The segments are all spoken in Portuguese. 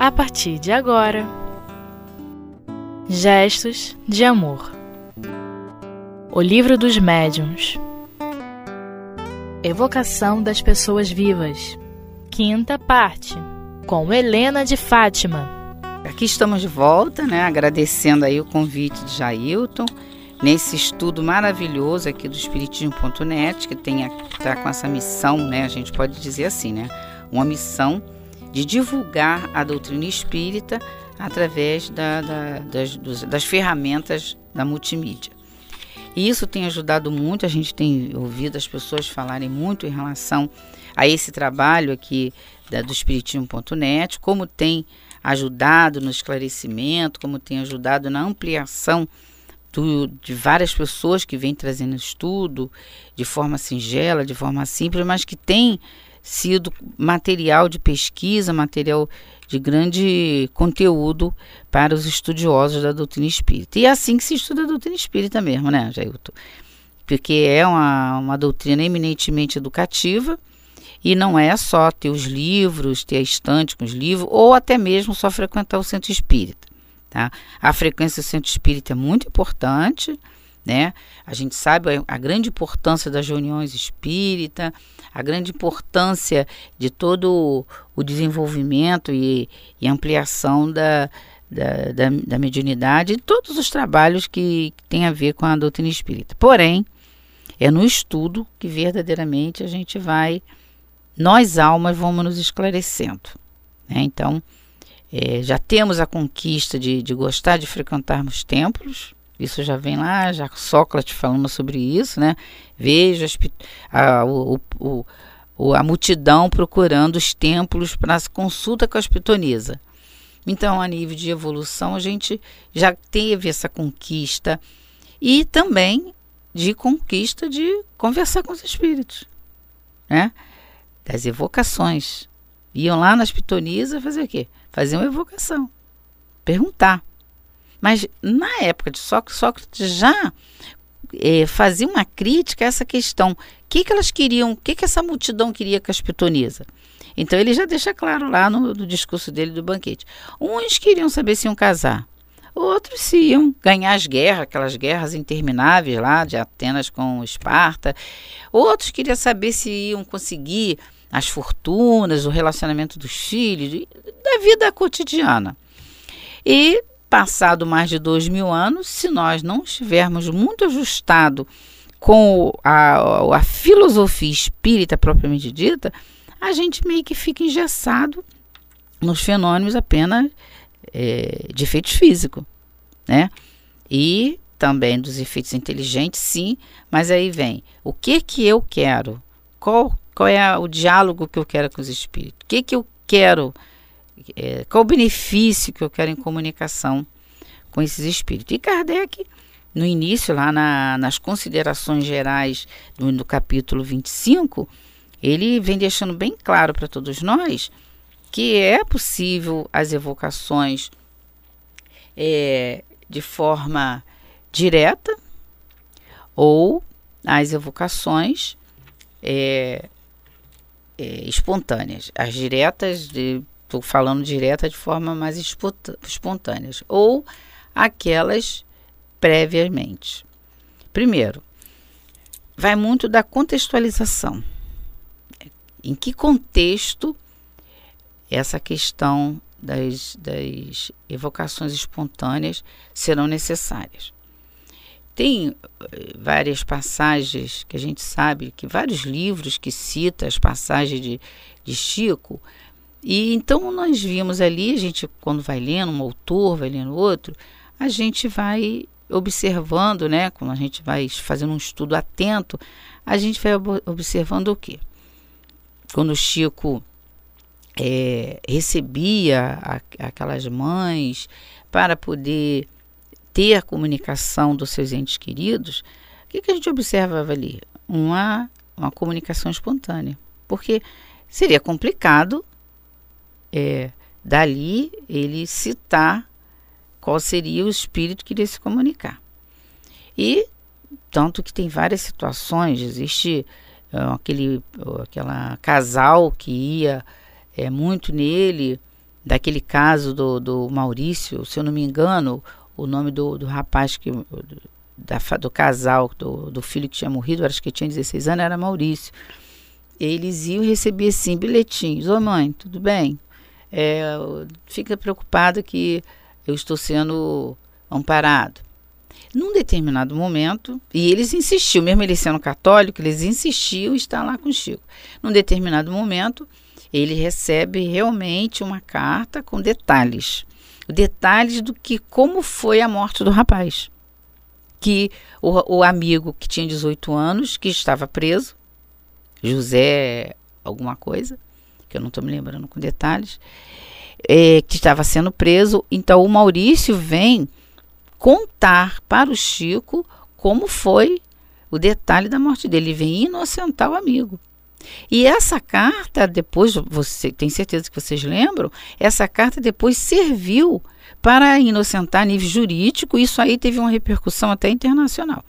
a partir de agora. Gestos de Amor O Livro dos Médiuns Evocação das Pessoas Vivas Quinta parte Com Helena de Fátima Aqui estamos de volta, né? Agradecendo aí o convite de Jailton nesse estudo maravilhoso aqui do Espiritismo.net, que tem tá com essa missão, né? A gente pode dizer assim, né? Uma missão de divulgar a doutrina espírita através da, da, das, dos, das ferramentas da multimídia. E isso tem ajudado muito, a gente tem ouvido as pessoas falarem muito em relação a esse trabalho aqui da, do Espiritismo.net, como tem ajudado no esclarecimento, como tem ajudado na ampliação do, de várias pessoas que vêm trazendo estudo de forma singela, de forma simples, mas que tem sido material de pesquisa, material de grande conteúdo para os estudiosos da doutrina espírita. E é assim que se estuda a doutrina espírita mesmo, né, Jailton? Porque é uma, uma doutrina eminentemente educativa e não é só ter os livros, ter a estante com os livros, ou até mesmo só frequentar o centro espírita. Tá? A frequência do centro espírita é muito importante, né? A gente sabe a, grande importância das reuniões espírita, a grande importância de todo o desenvolvimento e, e ampliação da, da, da, da, mediunidade e todos os trabalhos que, que têm a ver com a doutrina espírita. Porém, é no estudo que verdadeiramente a gente vai, nós almas, vamos nos esclarecendo. Né? Então, é, já temos a conquista de, de gostar de frequentarmos templos, isso já vem lá, já Sócrates falando sobre isso, né? Veja a, o, o, o, a multidão procurando os templos para consulta com as pitonisa. Então, a nível de evolução, a gente já teve essa conquista e também de conquista de conversar com os espíritos, né? Das evocações. Iam lá nas pitonisas fazer o quê? Fazer uma evocação. Perguntar. Mas na época de Sócrates, Sócrates já é, fazia uma crítica a essa questão. O que, que elas queriam, o que, que essa multidão queria com as pitonisas? Então ele já deixa claro lá no, no, discurso dele do banquete. Uns queriam saber se iam casar, outros se iam ganhar as guerras, aquelas guerras intermináveis lá de Atenas com Esparta. Outros queriam saber se iam conseguir as fortunas, o relacionamento dos filhos, da vida cotidiana. E passado mais de dois mil anos, se nós não estivermos muito ajustado com a, a filosofia espírita propriamente dita, a gente meio que fica engessado nos fenômenos apenas é, de efeitos físicos, né? E também dos efeitos inteligentes, sim, mas aí vem o que que eu quero, qual qual é o diálogo que eu quero com os espíritos, o que que eu quero é, qual o benefício que eu quero em comunicação com esses espíritos. E Kardec, no início, lá na, nas considerações gerais do, do capítulo 25, ele vem deixando bem claro para todos nós que é possível as evocações é, de forma direta ou as evocações é, é, espontâneas. As diretas de Estou falando direta de forma mais espontânea. Ou aquelas previamente. Primeiro, vai muito da contextualização. Em que contexto essa questão das, das evocações espontâneas serão necessárias? Tem eh, várias passagens que a gente sabe que vários livros que cita as passagens de, de Chico e então nós vimos ali, a gente quando vai lendo um autor, vai lendo outro, a gente vai observando, né, quando a gente vai fazendo um estudo atento, a gente vai observando o quê? Quando o Chico é, recebia a, aquelas mães para poder ter a comunicação dos seus entes queridos, o que, que a gente observava ali? Uma, uma comunicação espontânea. Porque seria complicado é, dali ele citar qual seria o espírito que iria se comunicar. E tanto que tem várias situações, existe uh, aquele aquela casal que ia é, muito nele daquele caso do, do Maurício, se eu não me engano, o nome do, do rapaz que da, do casal, do, do filho que tinha morrido, acho que tinha 16 anos, era Maurício. Eles iam receber assim bilhetinhos. Ô mãe, tudo bem? É, fica preocupado que eu estou sendo amparado. Num determinado momento, e eles insistiam, mesmo ele sendo católico, eles insistiam em estar lá com Chico. Num determinado momento, ele recebe realmente uma carta com detalhes. Detalhes do que como foi a morte do rapaz. Que o, o amigo que tinha 18 anos, que estava preso, José alguma coisa, que eu não estou me lembrando com detalhes, é, que estava sendo preso. Então o Maurício vem contar para o Chico como foi o detalhe da morte dele. Ele vem inocentar o amigo. E essa carta depois, você tem certeza que vocês lembram? Essa carta depois serviu para inocentar a nível jurídico. Isso aí teve uma repercussão até internacional.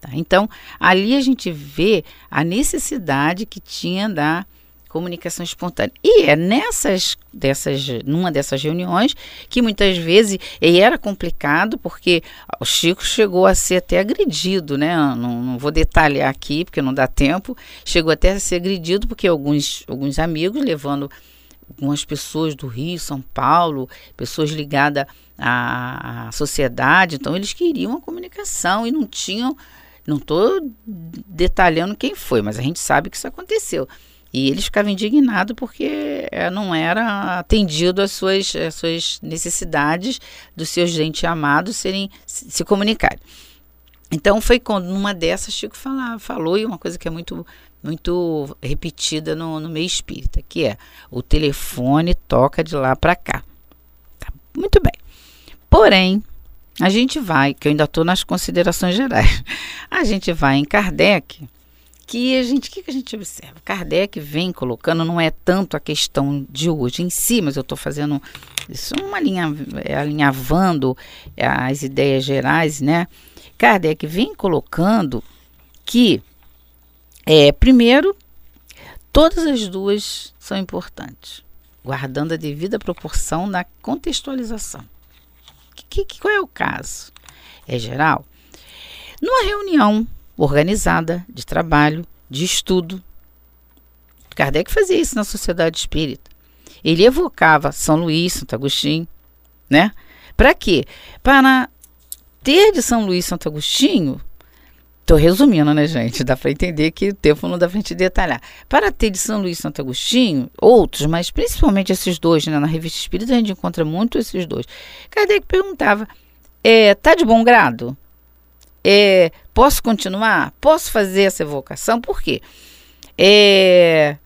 Tá? Então, ali a gente vê a necessidade que tinha da comunicação espontânea. E é nessas dessas numa dessas reuniões que muitas vezes e era complicado porque o Chico chegou a ser até agredido, né? Não, não, vou detalhar aqui porque não dá tempo. Chegou até a ser agredido porque alguns alguns amigos levando algumas pessoas do Rio, São Paulo, pessoas ligadas à, à sociedade, então eles queriam a comunicação e não tinham não estou detalhando quem foi, mas a gente sabe que isso aconteceu. E eles ficavam indignados porque eh, não era atendido as suas, as suas necessidades dos seus gente amados serem se, comunicarem. Então foi quando numa dessas Chico falou e uma coisa que é muito muito repetida no, no meio espírita, que é o telefone toca de lá para cá. Tá, muito bem. Porém, a gente vai, que eu ainda estou nas considerações gerais, a gente vai em Kardec que a gente, que, que a gente observa? Kardec vem colocando, não é tanto a questão de hoje em si, mas eu estou fazendo isso uma linha, é, alinhavando as ideias gerais, né? Kardec vem colocando que, é, primeiro, todas as duas são importantes, guardando a devida proporção na contextualização. Que, que, qual é o caso? É geral? Numa reunião organizada de trabalho, de estudo. Kardec fazia isso na sociedade espírita. Ele evocava São Luís, Santo Agostinho, né? Para quê? Para ter de São Luís Santo Agostinho, estou resumindo, né, gente? Dá para entender que o tempo não dá para gente detalhar. Para ter de São Luís Santo Agostinho, outros, mas principalmente esses dois, né? Na revista Espírita a gente encontra muito esses dois. Kardec perguntava: é, tá de bom grado? É, posso continuar? Posso fazer essa evocação? Por quê? É,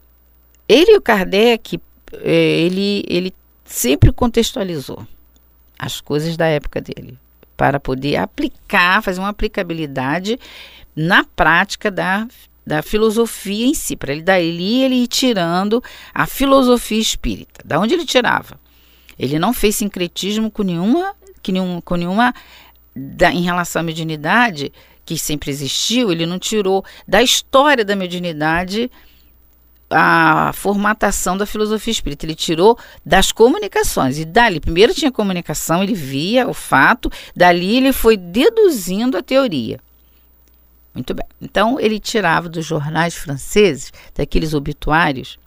ele e o Kardec, é, ele, ele sempre contextualizou as coisas da época dele para poder aplicar, fazer uma aplicabilidade na prática da, da filosofia em si, para ele dali ele ir tirando a filosofia espírita. Da onde ele tirava? Ele não fez sincretismo com nenhuma, com nenhuma, com nenhuma da, em relação à mediunidade, que sempre existiu, ele não tirou da história da mediunidade a formatação da filosofia espírita. Ele tirou das comunicações. E dali, primeiro tinha comunicação, ele via o fato, dali ele foi deduzindo a teoria. Muito bem. Então, ele tirava dos jornais franceses, daqueles obituários,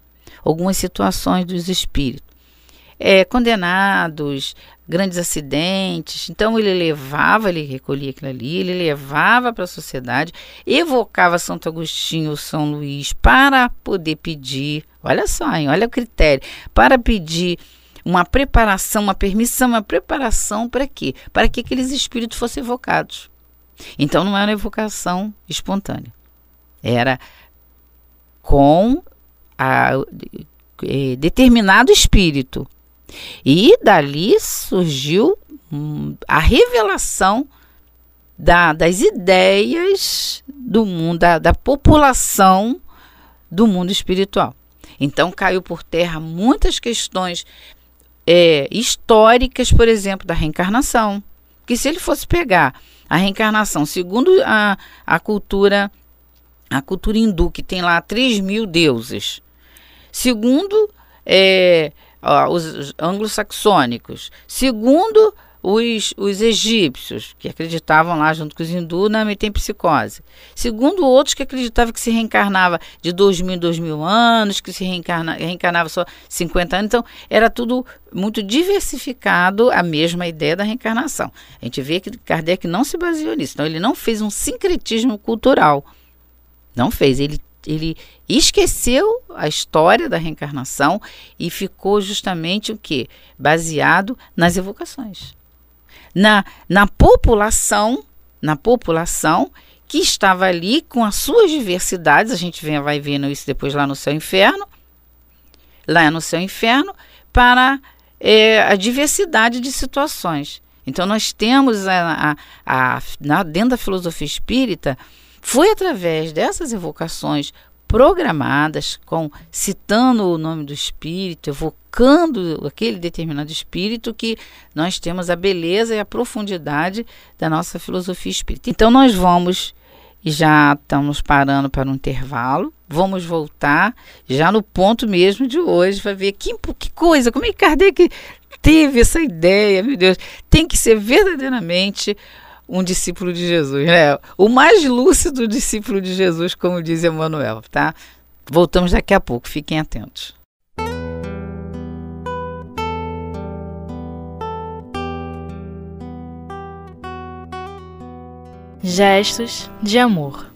algumas situações dos espíritos. É, condenados, grandes acidentes. Então ele levava, ele recolhia aquilo ali, ele levava para a sociedade, evocava Santo Agostinho, São Luís para poder pedir, olha só, hein, olha o critério, para pedir uma preparação, uma permissão, uma preparação para quê? Para que aqueles espíritos fossem evocados. Então não era evocação espontânea. Era com a, é, determinado espírito e dali surgiu hum, a revelação da, das ideias do mundo, da, da população do mundo espiritual. Então caiu por terra muitas questões é, históricas, por exemplo, da reencarnação. Que se ele fosse pegar a reencarnação, segundo a, a cultura a cultura hindu, que tem lá 3 mil deuses, segundo é, os anglo-saxônicos. Segundo os, os egípcios, que acreditavam lá junto com os hindus na metempsicose. Segundo outros que acreditavam que se reencarnava de dois mil em dois mil anos, que se reencarna, reencarnava só 50 anos. Então, era tudo muito diversificado, a mesma ideia da reencarnação. A gente vê que Kardec não se baseou nisso. Então, ele não fez um sincretismo cultural. Não fez. Ele ele esqueceu a história da reencarnação e ficou justamente o que? Baseado nas evocações na, na população, na população que estava ali com as suas diversidades, a gente vem, vai vendo isso depois lá no Céu Inferno, lá no Céu Inferno, para é, a diversidade de situações. Então nós temos a, a, a, na, dentro da filosofia espírita, foi através dessas evocações programadas, com citando o nome do espírito, evocando aquele determinado espírito, que nós temos a beleza e a profundidade da nossa filosofia espírita. Então nós vamos e já estamos parando para um intervalo. Vamos voltar já no ponto mesmo de hoje para ver que, que coisa, como é que Kardec teve essa ideia, meu Deus. Tem que ser verdadeiramente um discípulo de Jesus, né? O mais lúcido discípulo de Jesus, como diz Emmanuel, tá? Voltamos daqui a pouco, fiquem atentos. Gestos de amor.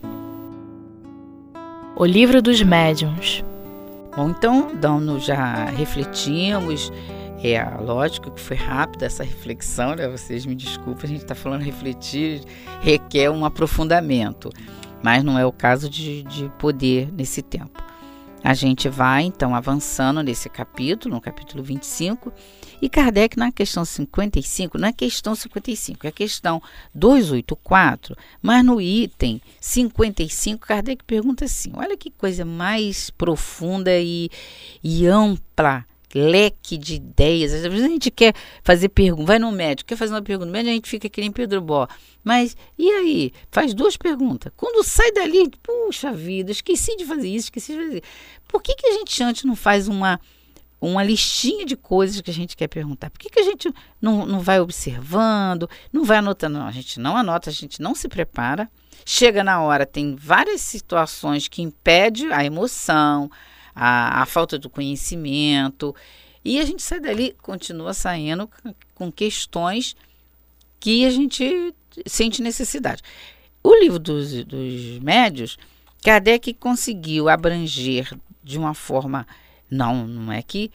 O livro dos médiuns. Bom, então, dando já refletimos é, lógico que foi rápida essa reflexão, né? Vocês me desculpem, a gente está falando refletir, requer um aprofundamento, mas não é o caso de, de poder nesse tempo. A gente vai então avançando nesse capítulo, no capítulo 25, e Kardec na questão 55, não é questão 55, é questão 284, mas no item 55, Kardec pergunta assim: olha que coisa mais profunda e, e ampla leque de ideias. Às vezes a gente quer fazer pergunta, vai no médico, quer fazer uma pergunta, médico a gente fica que nem Pedro Bó. Mas e aí? Faz duas perguntas. Quando sai dali, puxa vida, esqueci de fazer isso, esqueci de fazer isso. Por que, que a gente antes não faz uma, uma listinha de coisas que a gente quer perguntar? Por que, que a gente não, não vai observando, não vai anotando? Não, a gente não anota, a gente não se prepara. Chega na hora, tem várias situações que impedem a emoção, a, a falta do conhecimento. E a gente sai dali, continua saindo com questões que a gente sente necessidade. O livro dos, dos médios, Kardec conseguiu abranger de uma forma. Não, não é que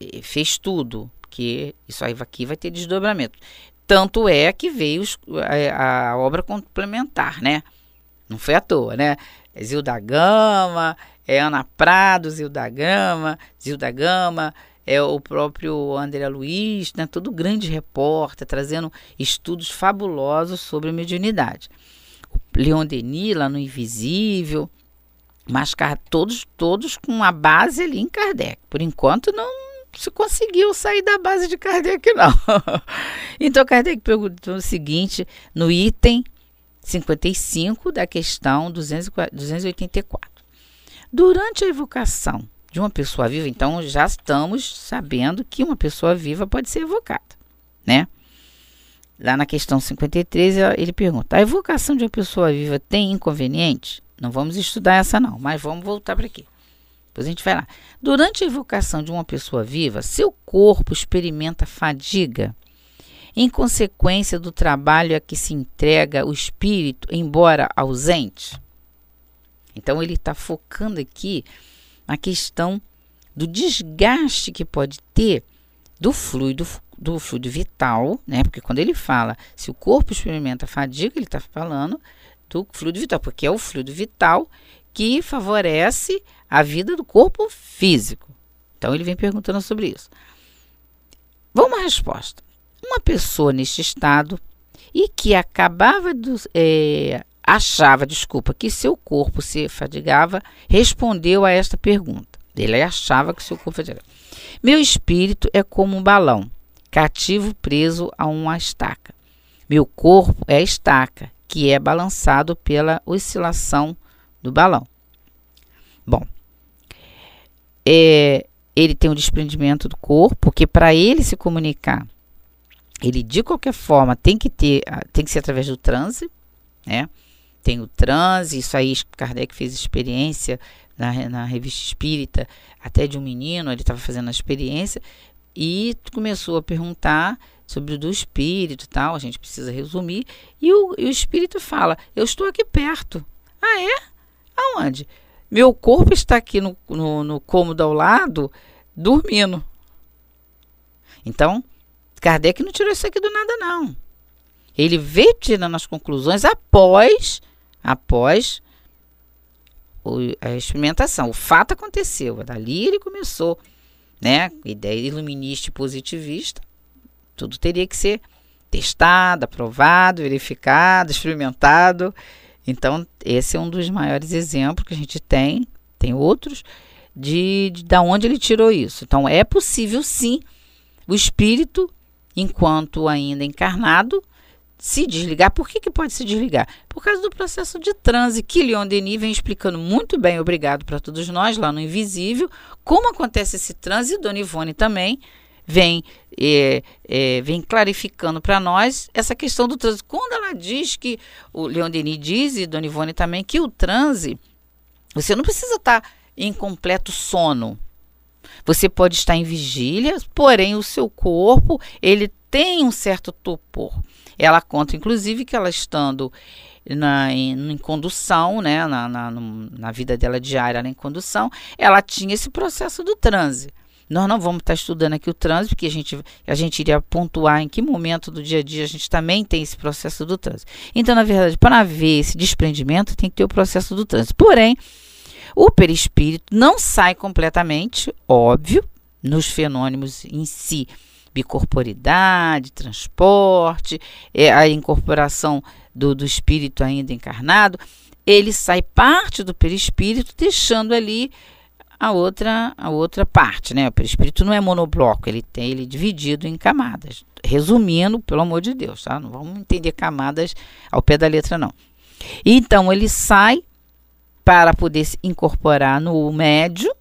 eh, fez tudo, porque isso aí aqui vai ter desdobramento. Tanto é que veio a, a obra complementar, né? Não foi à toa, né? Zilda Gama, é Ana Prado, Zilda Gama, Zilda Gama, é o próprio André Luiz, né, todo grande repórter, trazendo estudos fabulosos sobre a mediunidade. O Leon Denis, lá no Invisível, mas todos, todos com a base ali em Kardec. Por enquanto não se conseguiu sair da base de Kardec, não. então Kardec perguntou o seguinte, no item 55 da questão 284. Durante a evocação de uma pessoa viva, então já estamos sabendo que uma pessoa viva pode ser evocada, né? Lá na questão 53, ele pergunta: a evocação de uma pessoa viva tem inconveniente? Não vamos estudar essa, não, mas vamos voltar para aqui. Depois a gente vai lá. Durante a evocação de uma pessoa viva, seu corpo experimenta fadiga em consequência do trabalho a que se entrega o espírito, embora ausente? Então, ele está focando aqui na questão do desgaste que pode ter do fluido, do fluido vital, né? Porque quando ele fala se o corpo experimenta fadiga, ele está falando do fluido vital, porque é o fluido vital que favorece a vida do corpo físico. Então ele vem perguntando sobre isso. Vamos à resposta. Uma pessoa neste estado e que acabava é, achava, desculpa, que seu corpo se fadigava, respondeu a esta pergunta. Ele achava que seu corpo fadigava. Meu espírito é como um balão, cativo preso a uma estaca. Meu corpo é a estaca, que é balançado pela oscilação do balão. Bom, é, ele tem o desprendimento do corpo, porque para ele se comunicar, ele de qualquer forma tem que ter, tem que ser através do transe, né? Tem o transe, isso aí Kardec fez experiência na, na revista espírita, até de um menino, ele estava fazendo a experiência e começou a perguntar sobre o do espírito tal, a gente precisa resumir, e o, e o espírito fala: Eu estou aqui perto. Ah, é? Aonde? Meu corpo está aqui no, no, no cômodo ao lado, dormindo. Então, Kardec não tirou isso aqui do nada, não. Ele veio tirando as conclusões após, após o, a experimentação. O fato aconteceu, dali ele começou, né? Ideia iluminista e positivista. Tudo teria que ser testado, aprovado, verificado, experimentado. Então, esse é um dos maiores exemplos que a gente tem, tem outros, de, de da onde ele tirou isso. Então, é possível sim o espírito, enquanto ainda encarnado, se desligar. Por que, que pode se desligar? Por causa do processo de transe, que Leon Denis vem explicando muito bem, obrigado para todos nós, lá no Invisível, como acontece esse transe, e Dona Ivone também vem, é, é, vem clarificando para nós essa questão do transe. Quando ela diz que, o Leon Denis diz, e Dona Ivone também, que o transe, você não precisa estar tá em completo sono. Você pode estar em vigília, porém o seu corpo, ele tem um certo topor. Ela conta, inclusive, que ela estando na, em, em condução, né, na, na, na, vida dela diária, em condução, ela tinha esse processo do transe. Nós não vamos estar estudando aqui o trânsito, porque a gente, a gente iria pontuar em que momento do dia a dia a gente também tem esse processo do trânsito. Então, na verdade, para haver esse desprendimento, tem que ter o processo do trânsito. Porém, o perispírito não sai completamente, óbvio, nos fenômenos em si bicorporidade, transporte, é, a incorporação do, do espírito ainda encarnado, ele sai parte do perispírito, deixando ali a outra a outra parte, né? O perispírito não é monobloco, ele tem ele é dividido em camadas. Resumindo, pelo amor de Deus, tá? Não vamos entender camadas ao pé da letra não. Então ele sai para poder se incorporar no médio,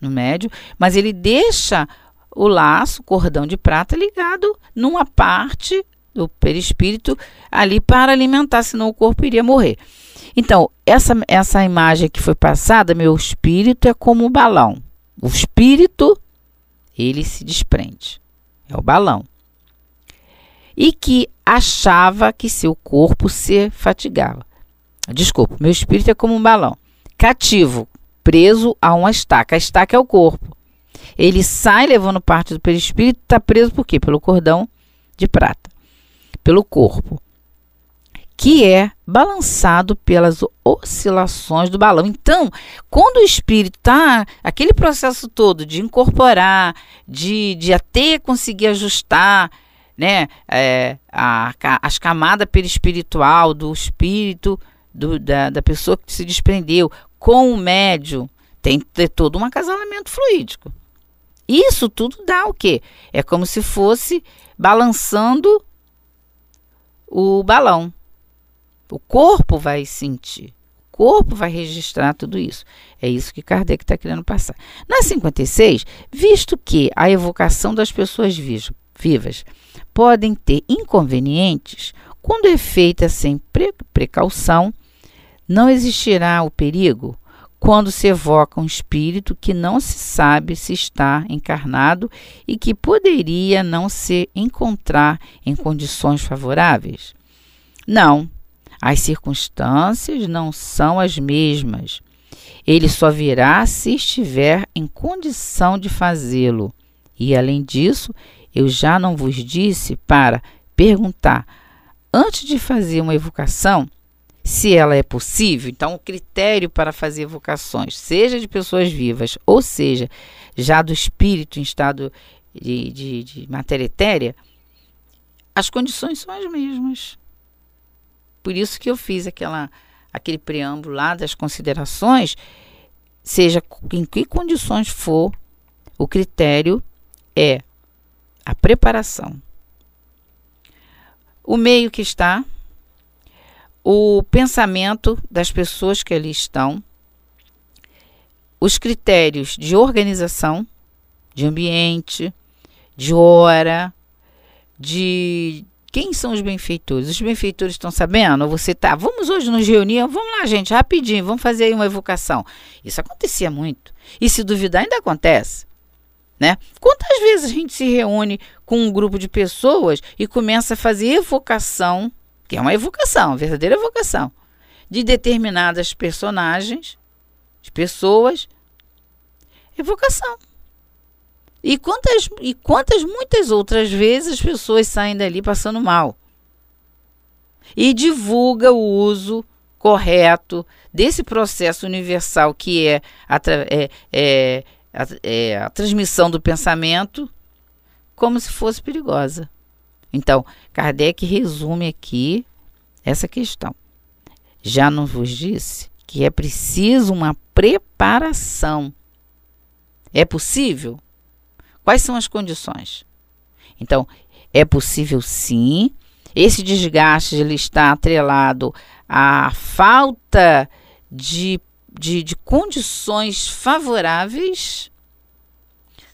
no médio, mas ele deixa o laço, cordão de prata, ligado numa parte do perispírito ali para alimentar, senão o corpo iria morrer. Então, essa, essa imagem que foi passada, meu espírito é como um balão. O espírito, ele se desprende. É o balão. E que achava que seu corpo se fatigava. Desculpa, meu espírito é como um balão. Cativo, preso a uma estaca. A estaca é o corpo. Ele sai levando parte do perispírito, está preso por quê? Pelo cordão de prata, pelo corpo, que é balançado pelas oscilações do balão. Então, quando o espírito está, aquele processo todo de incorporar, de, de até conseguir ajustar, né, é, a, as camadas perispiritual do espírito, do, da, da pessoa que se desprendeu, com o médio, tem que ter todo um acasalamento fluídico. Isso tudo dá o quê? É como se fosse balançando o balão. O corpo vai sentir, o corpo vai registrar tudo isso. É isso que Kardec está querendo passar. Na 56, visto que a evocação das pessoas vivas podem ter inconvenientes, quando é feita sem precaução, não existirá o perigo quando se evoca um espírito que não se sabe se está encarnado e que poderia não se encontrar em condições favoráveis? Não, as circunstâncias não são as mesmas. Ele só virá se estiver em condição de fazê-lo. E além disso, eu já não vos disse para perguntar, antes de fazer uma evocação, se ela é possível, então o critério para fazer evocações, seja de pessoas vivas, ou seja, já do espírito em estado de, de, de matéria etérea, as condições são as mesmas. Por isso que eu fiz aquela, aquele preâmbulo lá das considerações, seja em que condições for, o critério é a preparação. O meio que está, o pensamento das pessoas que ali estão, os critérios de organização, de ambiente, de hora, de quem são os benfeitores? Os benfeitores estão sabendo? Você tá, vamos hoje nos reunir, vamos lá, gente, rapidinho, vamos fazer aí uma evocação. Isso acontecia muito. E se duvidar, ainda acontece. Né? Quantas vezes a gente se reúne com um grupo de pessoas e começa a fazer evocação, é uma evocação, verdadeira evocação, de determinadas personagens, de pessoas, evocação. E quantas, e quantas muitas outras vezes as pessoas saem dali passando mal. E divulga o uso correto desse processo universal que é a, é, é, a, é a transmissão do pensamento como se fosse perigosa. Então, Kardec resume aqui essa questão. Já não vos disse que é preciso uma preparação. É possível? Quais são as condições? Então, é possível sim. Esse desgaste ele está atrelado à falta de, de, de condições favoráveis.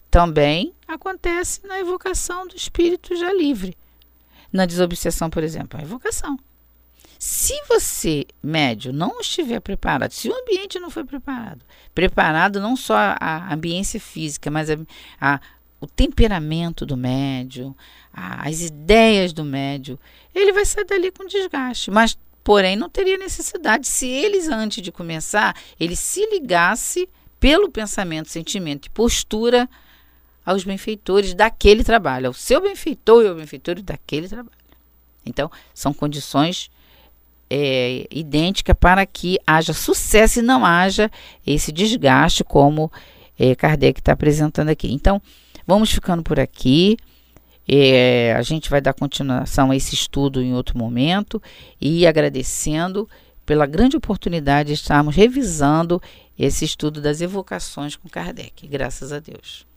Também acontece na evocação do espírito já livre. Na desobsessão, por exemplo, a evocação. Se você, médio, não estiver preparado, se o ambiente não foi preparado, preparado não só a, a ambiência física, mas a, a, o temperamento do médio, as ideias do médio, ele vai sair dali com desgaste. Mas, porém, não teria necessidade se eles, antes de começar, ele se ligasse pelo pensamento, sentimento e postura aos benfeitores daquele trabalho, ao seu benfeitor e ao benfeitor daquele trabalho. Então, são condições é, idênticas para que haja sucesso e não haja esse desgaste, como é, Kardec está apresentando aqui. Então, Vamos ficando por aqui. É, a gente vai dar continuação a esse estudo em outro momento e agradecendo pela grande oportunidade de estarmos revisando esse estudo das evocações com Kardec. Graças a Deus.